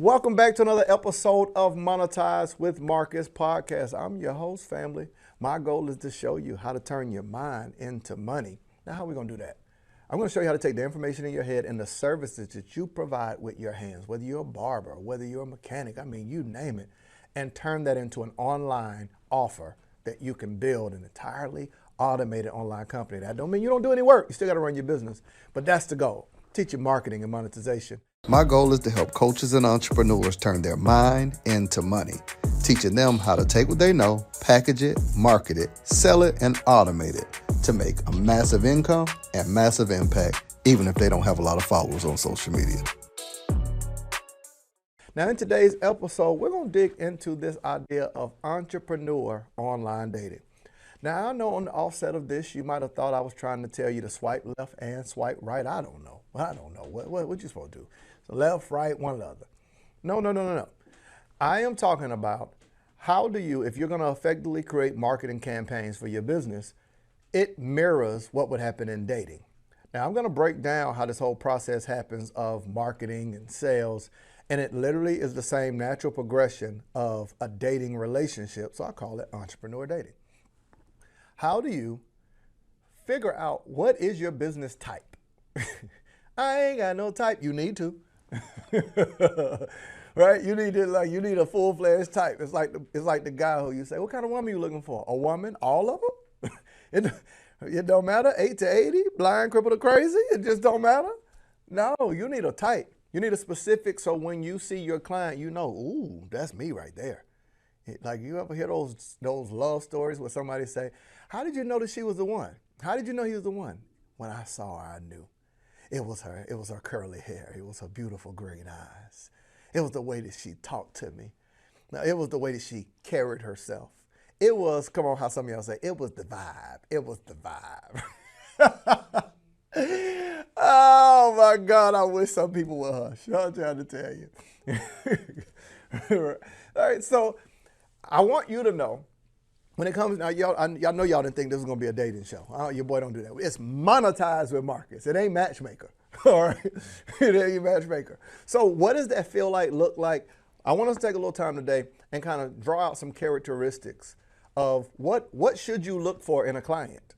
Welcome back to another episode of Monetize with Marcus podcast. I'm your host, family. My goal is to show you how to turn your mind into money. Now, how are we going to do that? I'm going to show you how to take the information in your head and the services that you provide with your hands, whether you're a barber, whether you're a mechanic, I mean, you name it, and turn that into an online offer that you can build an entirely automated online company. That don't mean you don't do any work. You still got to run your business, but that's the goal. Teach you marketing and monetization. My goal is to help coaches and entrepreneurs turn their mind into money, teaching them how to take what they know, package it, market it, sell it, and automate it to make a massive income and massive impact, even if they don't have a lot of followers on social media. Now, in today's episode, we're going to dig into this idea of entrepreneur online dating. Now, I know on the offset of this, you might have thought I was trying to tell you to swipe left and swipe right. I don't know. I don't know. What, what, what you supposed to do? Left, right, one other. No, no, no, no, no. I am talking about how do you, if you're going to effectively create marketing campaigns for your business, it mirrors what would happen in dating. Now, I'm going to break down how this whole process happens of marketing and sales, and it literally is the same natural progression of a dating relationship. So I call it entrepreneur dating. How do you figure out what is your business type? I ain't got no type. You need to. right? You need to like you need a full fledged type. It's like the it's like the guy who you say, what kind of woman are you looking for? A woman? All of them? it, it don't matter. Eight to eighty, blind, crippled, or crazy. It just don't matter. No, you need a type. You need a specific. So when you see your client, you know, ooh, that's me right there. Like you ever hear those those love stories where somebody say, "How did you know that she was the one? How did you know he was the one?" When I saw her, I knew. It was her. It was her curly hair. It was her beautiful green eyes. It was the way that she talked to me. Now, it was the way that she carried herself. It was, come on, how some of y'all say, it was the vibe. It was the vibe. oh my God, I wish some people would hush. I'm trying to tell you. All right, so I want you to know when it comes now, y'all, I, y'all know y'all didn't think this was gonna be a dating show. Your boy don't do that. It's Monetize with Marcus. It ain't matchmaker. All right, it ain't matchmaker. So what does that feel like? Look like? I want us to take a little time today and kind of draw out some characteristics of what what should you look for in a client.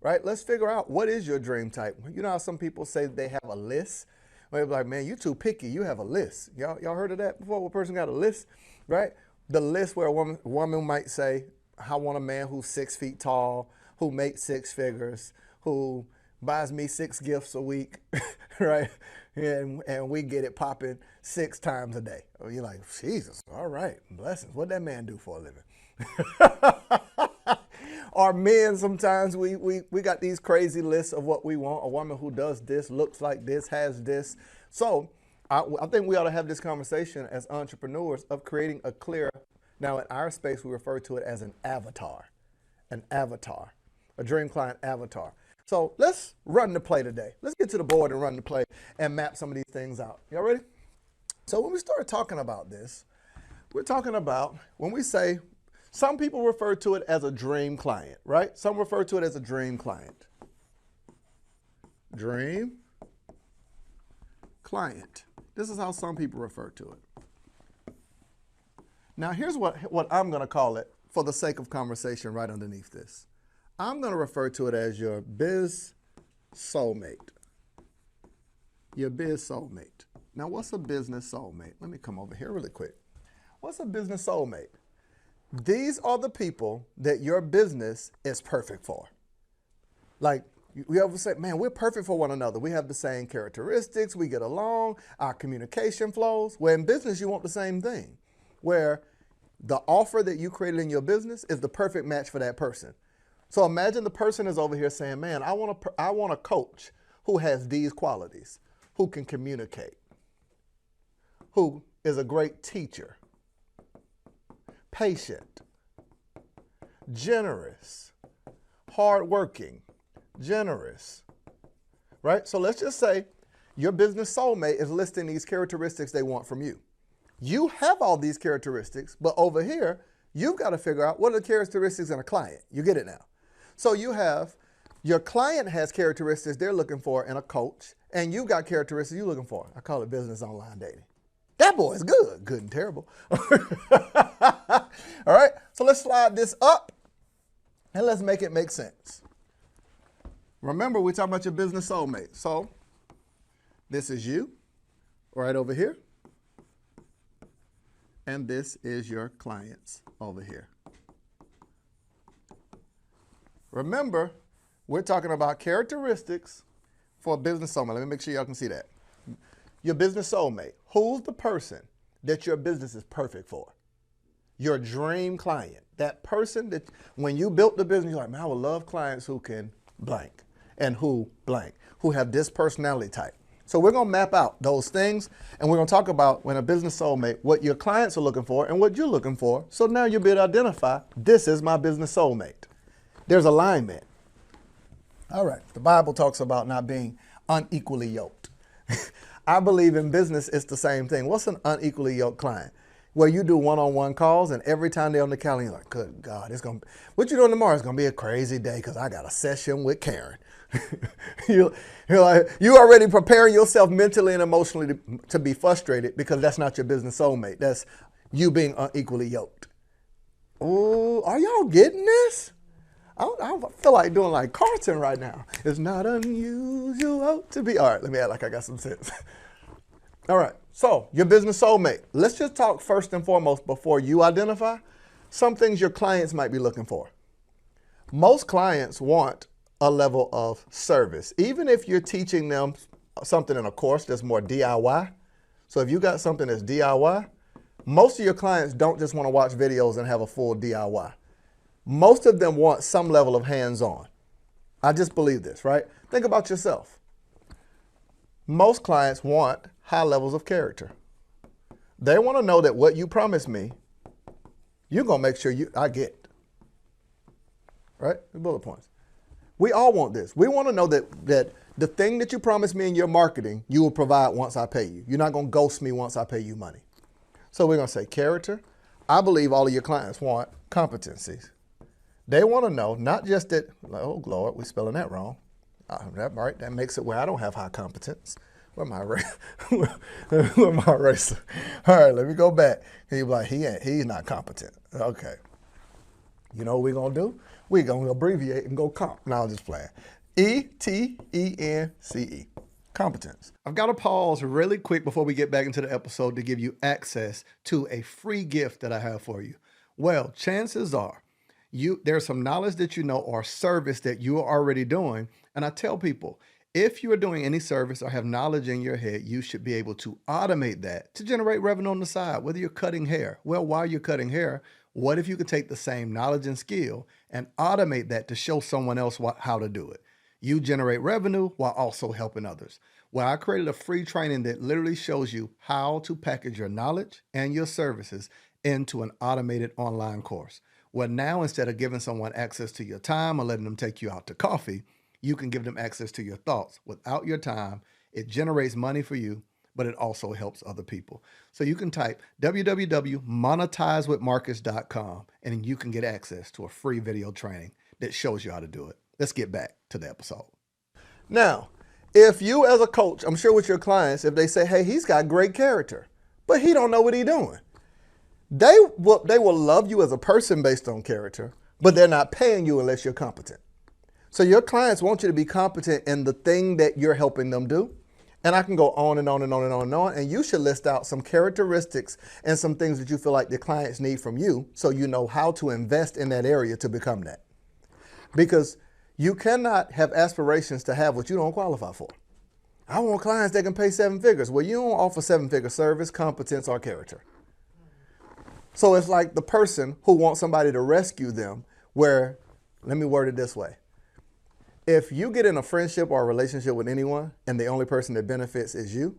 Right? Let's figure out what is your dream type. You know how some people say they have a list. They're like, man, you too picky. You have a list. Y'all, y'all heard of that before? A person got a list, right? The list where a woman, woman might say, I want a man who's six feet tall, who makes six figures, who buys me six gifts a week, right? And and we get it popping six times a day. Oh, you're like, Jesus, all right, blessings. What that man do for a living? Our men sometimes we, we we got these crazy lists of what we want. A woman who does this, looks like this, has this. So I, I think we ought to have this conversation as entrepreneurs of creating a clear now, in our space, we refer to it as an avatar, an avatar, a dream client avatar. So let's run the play today. Let's get to the board and run the play and map some of these things out. Y'all ready? So when we start talking about this, we're talking about when we say some people refer to it as a dream client, right? Some refer to it as a dream client. Dream client. This is how some people refer to it. Now, here's what, what I'm going to call it for the sake of conversation right underneath this. I'm going to refer to it as your biz soulmate. Your biz soulmate. Now, what's a business soulmate? Let me come over here really quick. What's a business soulmate? These are the people that your business is perfect for. Like, we ever say, man, we're perfect for one another. We have the same characteristics, we get along, our communication flows. Where in business, you want the same thing where the offer that you created in your business is the perfect match for that person. So imagine the person is over here saying, "Man, I want a I want a coach who has these qualities, who can communicate, who is a great teacher, patient, generous, hardworking, generous." Right? So let's just say your business soulmate is listing these characteristics they want from you. You have all these characteristics, but over here, you've got to figure out what are the characteristics in a client. You get it now. So you have your client has characteristics they're looking for in a coach, and you've got characteristics you're looking for. I call it business online dating. That boy is good. Good and terrible. All right, so let's slide this up and let's make it make sense. Remember, we're talking about your business soulmate. So this is you right over here. And this is your clients over here. Remember, we're talking about characteristics for a business soulmate. Let me make sure y'all can see that. Your business soulmate. Who's the person that your business is perfect for? Your dream client. That person that when you built the business, you're like, man, I would love clients who can blank and who blank, who have this personality type. So we're going to map out those things and we're going to talk about when a business soulmate, what your clients are looking for and what you're looking for. So now you'll be able to identify this is my business soulmate. There's alignment. All right. The Bible talks about not being unequally yoked. I believe in business it's the same thing. What's an unequally yoked client? Where you do one-on-one calls and every time they're on the calendar, you're like, good God, it's gonna what you doing tomorrow is gonna be a crazy day because I got a session with Karen. you, you're like, you already preparing yourself mentally and emotionally to, to be frustrated because that's not your business soulmate. That's you being unequally yoked. Oh, are y'all getting this? I, I, feel like doing like Carlton right now. It's not unusual to be. All right, let me act like I got some sense. All right, so your business soulmate. Let's just talk first and foremost before you identify some things your clients might be looking for. Most clients want a level of service. Even if you're teaching them something in a course that's more DIY, so if you got something that's DIY, most of your clients don't just want to watch videos and have a full DIY. Most of them want some level of hands on. I just believe this, right? Think about yourself. Most clients want high levels of character. They want to know that what you promise me, you're going to make sure you I get. Right? The bullet points. We all want this. We want to know that that the thing that you promised me in your marketing, you will provide once I pay you. You're not going to ghost me once I pay you money. So we're going to say character. I believe all of your clients want competencies. They want to know not just that, oh Lord, we're spelling that wrong. Uh, that right, that makes it where I don't have high competence. Where my where my racer? All right, let me go back. He's like, he ain't, he's not competent. Okay. You know what we're gonna do? We're going to abbreviate and go comp. Now I'm just. E T E N C E. Competence. I've got to pause really quick before we get back into the episode to give you access to a free gift that I have for you. Well, chances are you there's some knowledge that you know or service that you are already doing. And I tell people, if you are doing any service or have knowledge in your head, you should be able to automate that to generate revenue on the side, whether you're cutting hair. Well, while you're cutting hair, what if you could take the same knowledge and skill and automate that to show someone else what, how to do it? You generate revenue while also helping others. Well, I created a free training that literally shows you how to package your knowledge and your services into an automated online course. Well, now instead of giving someone access to your time or letting them take you out to coffee, you can give them access to your thoughts without your time. It generates money for you but it also helps other people. So you can type www.monetizewithmarcus.com and you can get access to a free video training that shows you how to do it. Let's get back to the episode. Now, if you as a coach, I'm sure with your clients, if they say, hey, he's got great character, but he don't know what he's doing, they will, they will love you as a person based on character, but they're not paying you unless you're competent. So your clients want you to be competent in the thing that you're helping them do and I can go on and on and on and on and on. And you should list out some characteristics and some things that you feel like the clients need from you so you know how to invest in that area to become that. Because you cannot have aspirations to have what you don't qualify for. I want clients that can pay seven figures. Well, you don't offer seven figure service, competence, or character. So it's like the person who wants somebody to rescue them, where, let me word it this way if you get in a friendship or a relationship with anyone and the only person that benefits is you,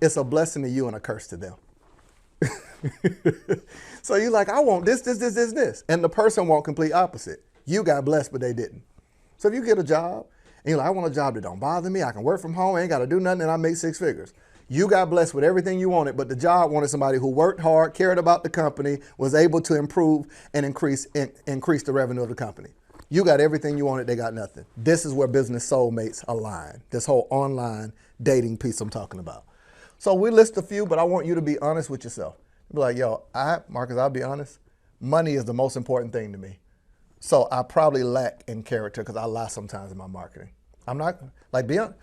it's a blessing to you and a curse to them. so you're like, I want this, this, this, this, this. And the person want complete opposite. You got blessed, but they didn't. So if you get a job and you're like, I want a job that don't bother me, I can work from home, I ain't got to do nothing, and I make six figures. You got blessed with everything you wanted, but the job wanted somebody who worked hard, cared about the company, was able to improve and increase in, increase the revenue of the company. You got everything you wanted, they got nothing. This is where business soulmates align. This whole online dating piece I'm talking about. So we list a few, but I want you to be honest with yourself. Be like, yo, I, Marcus, I'll be honest. Money is the most important thing to me. So I probably lack in character because I lie sometimes in my marketing. I'm not like beyond.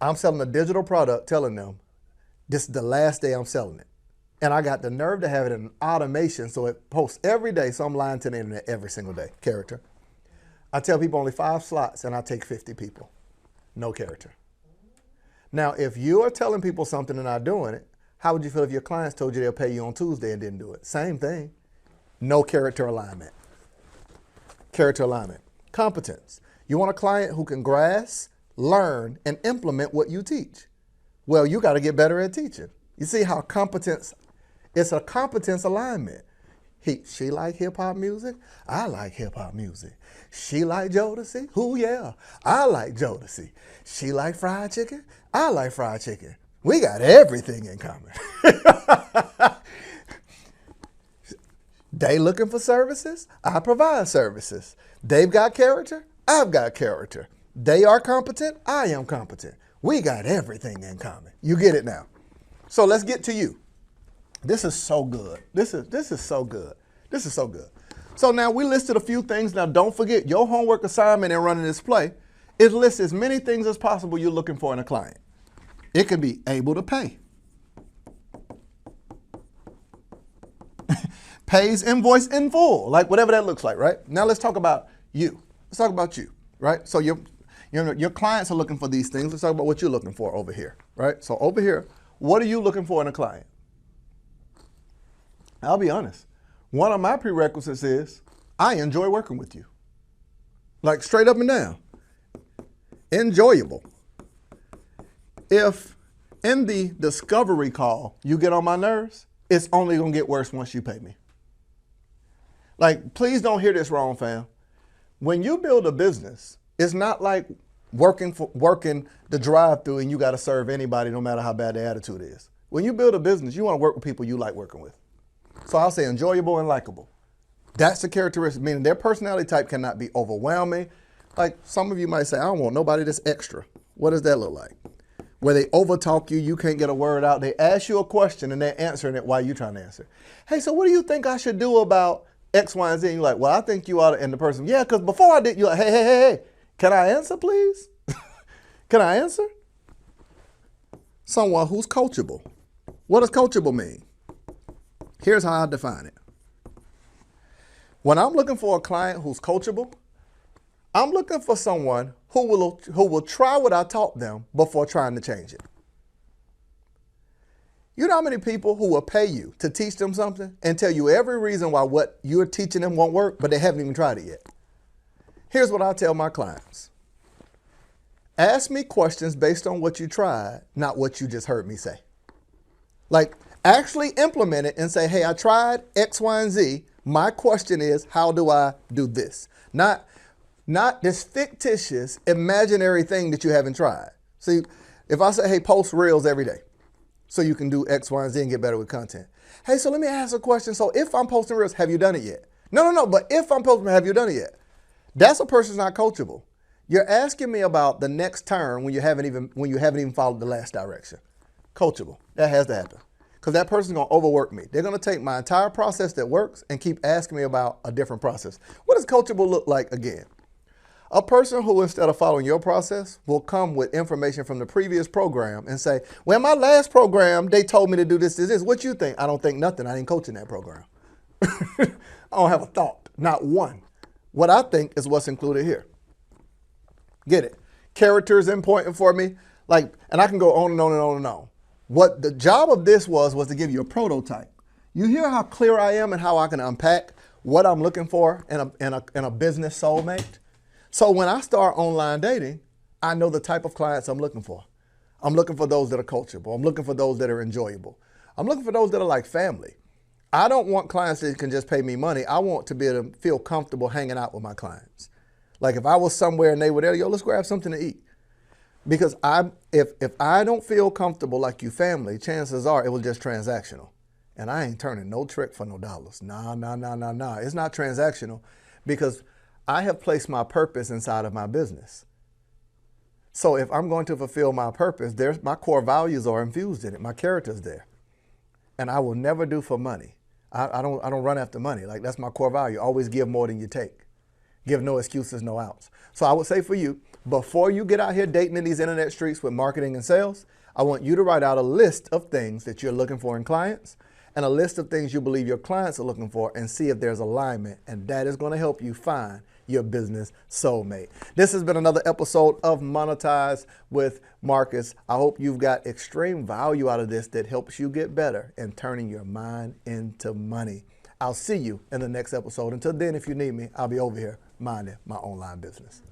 I'm selling a digital product, telling them this is the last day I'm selling it, and I got the nerve to have it in automation, so it posts every day. So I'm lying to the internet every single day. Character. I tell people only five slots, and I take 50 people. No character. Now, if you are telling people something and not doing it, how would you feel if your clients told you they'll pay you on Tuesday and didn't do it? Same thing. No character alignment. Character alignment. Competence. You want a client who can grasp, learn, and implement what you teach. Well, you got to get better at teaching. You see how competence, it's a competence alignment. He, she like hip hop music. I like hip hop music. She like Jodeci. Who yeah? I like Jodeci. She like fried chicken. I like fried chicken. We got everything in common. they looking for services. I provide services. They've got character. I've got character. They are competent. I am competent. We got everything in common. You get it now. So let's get to you. This is so good. This is this is so good. This is so good. So now we listed a few things. Now don't forget your homework assignment in running this play is list as many things as possible you're looking for in a client. It could be able to pay. Pays invoice in full, like whatever that looks like, right? Now let's talk about you. Let's talk about you, right? So your, your, your clients are looking for these things. Let's talk about what you're looking for over here, right? So over here, what are you looking for in a client? I'll be honest. One of my prerequisites is I enjoy working with you. Like straight up and down. Enjoyable. If in the discovery call you get on my nerves, it's only gonna get worse once you pay me. Like, please don't hear this wrong, fam. When you build a business, it's not like working for working the drive-through and you got to serve anybody no matter how bad the attitude is. When you build a business, you want to work with people you like working with. So I'll say enjoyable and likable. That's the characteristic, meaning their personality type cannot be overwhelming. Like some of you might say, I don't want nobody that's extra. What does that look like? Where they overtalk you, you can't get a word out. They ask you a question and they're answering it while you're trying to answer. Hey, so what do you think I should do about X, Y, and Z? And you're like, well, I think you ought to, and the person, yeah, because before I did, you're like, hey, hey, hey, hey, can I answer, please? can I answer? Someone who's coachable. What does coachable mean? Here's how I define it. When I'm looking for a client who's coachable, I'm looking for someone who will, who will try what I taught them before trying to change it. You know how many people who will pay you to teach them something and tell you every reason why what you're teaching them won't work, but they haven't even tried it yet? Here's what I tell my clients Ask me questions based on what you tried, not what you just heard me say. Like, actually implement it and say, hey, I tried X, Y, and Z. My question is, how do I do this? Not, not this fictitious, imaginary thing that you haven't tried. See, if I say, hey, post reels every day so you can do X, Y, and Z and get better with content. Hey, so let me ask a question. So if I'm posting reels, have you done it yet? No, no, no. But if I'm posting, have you done it yet? That's a person's not coachable. You're asking me about the next turn when you haven't even when you haven't even followed the last direction. Coachable. That has to happen because that person's going to overwork me. They're going to take my entire process that works and keep asking me about a different process. What does coachable look like again? A person who, instead of following your process, will come with information from the previous program and say, Well, my last program, they told me to do this, this, this. What you think? I don't think nothing. I didn't coach in that program. I don't have a thought, not one. What I think is what's included here. Get it? Character is important for me. Like, and I can go on and on and on and on. What the job of this was was to give you a prototype. You hear how clear I am and how I can unpack what I'm looking for in a, in a, in a business soulmate. So when I start online dating, I know the type of clients I'm looking for. I'm looking for those that are coachable. I'm looking for those that are enjoyable. I'm looking for those that are like family. I don't want clients that can just pay me money. I want to be able to feel comfortable hanging out with my clients. Like if I was somewhere and they were there, yo, let's grab something to eat because I if if I don't feel comfortable like you family, chances are it was just transactional. And I ain't turning no trick for no dollars. Nah, nah, nah, nah, nah. It's not transactional because I have placed my purpose inside of my business. So if I'm going to fulfill my purpose, there's my core values are infused in it. My character's there, and I will never do for money. I, I don't I don't run after money. Like that's my core value. Always give more than you take. Give no excuses, no outs. So I would say for you, before you get out here dating in these internet streets with marketing and sales, I want you to write out a list of things that you're looking for in clients and a list of things you believe your clients are looking for and see if there's alignment. And that is going to help you find your business soulmate. This has been another episode of Monetize with Marcus. I hope you've got extreme value out of this that helps you get better in turning your mind into money. I'll see you in the next episode. Until then, if you need me, I'll be over here minding my online business.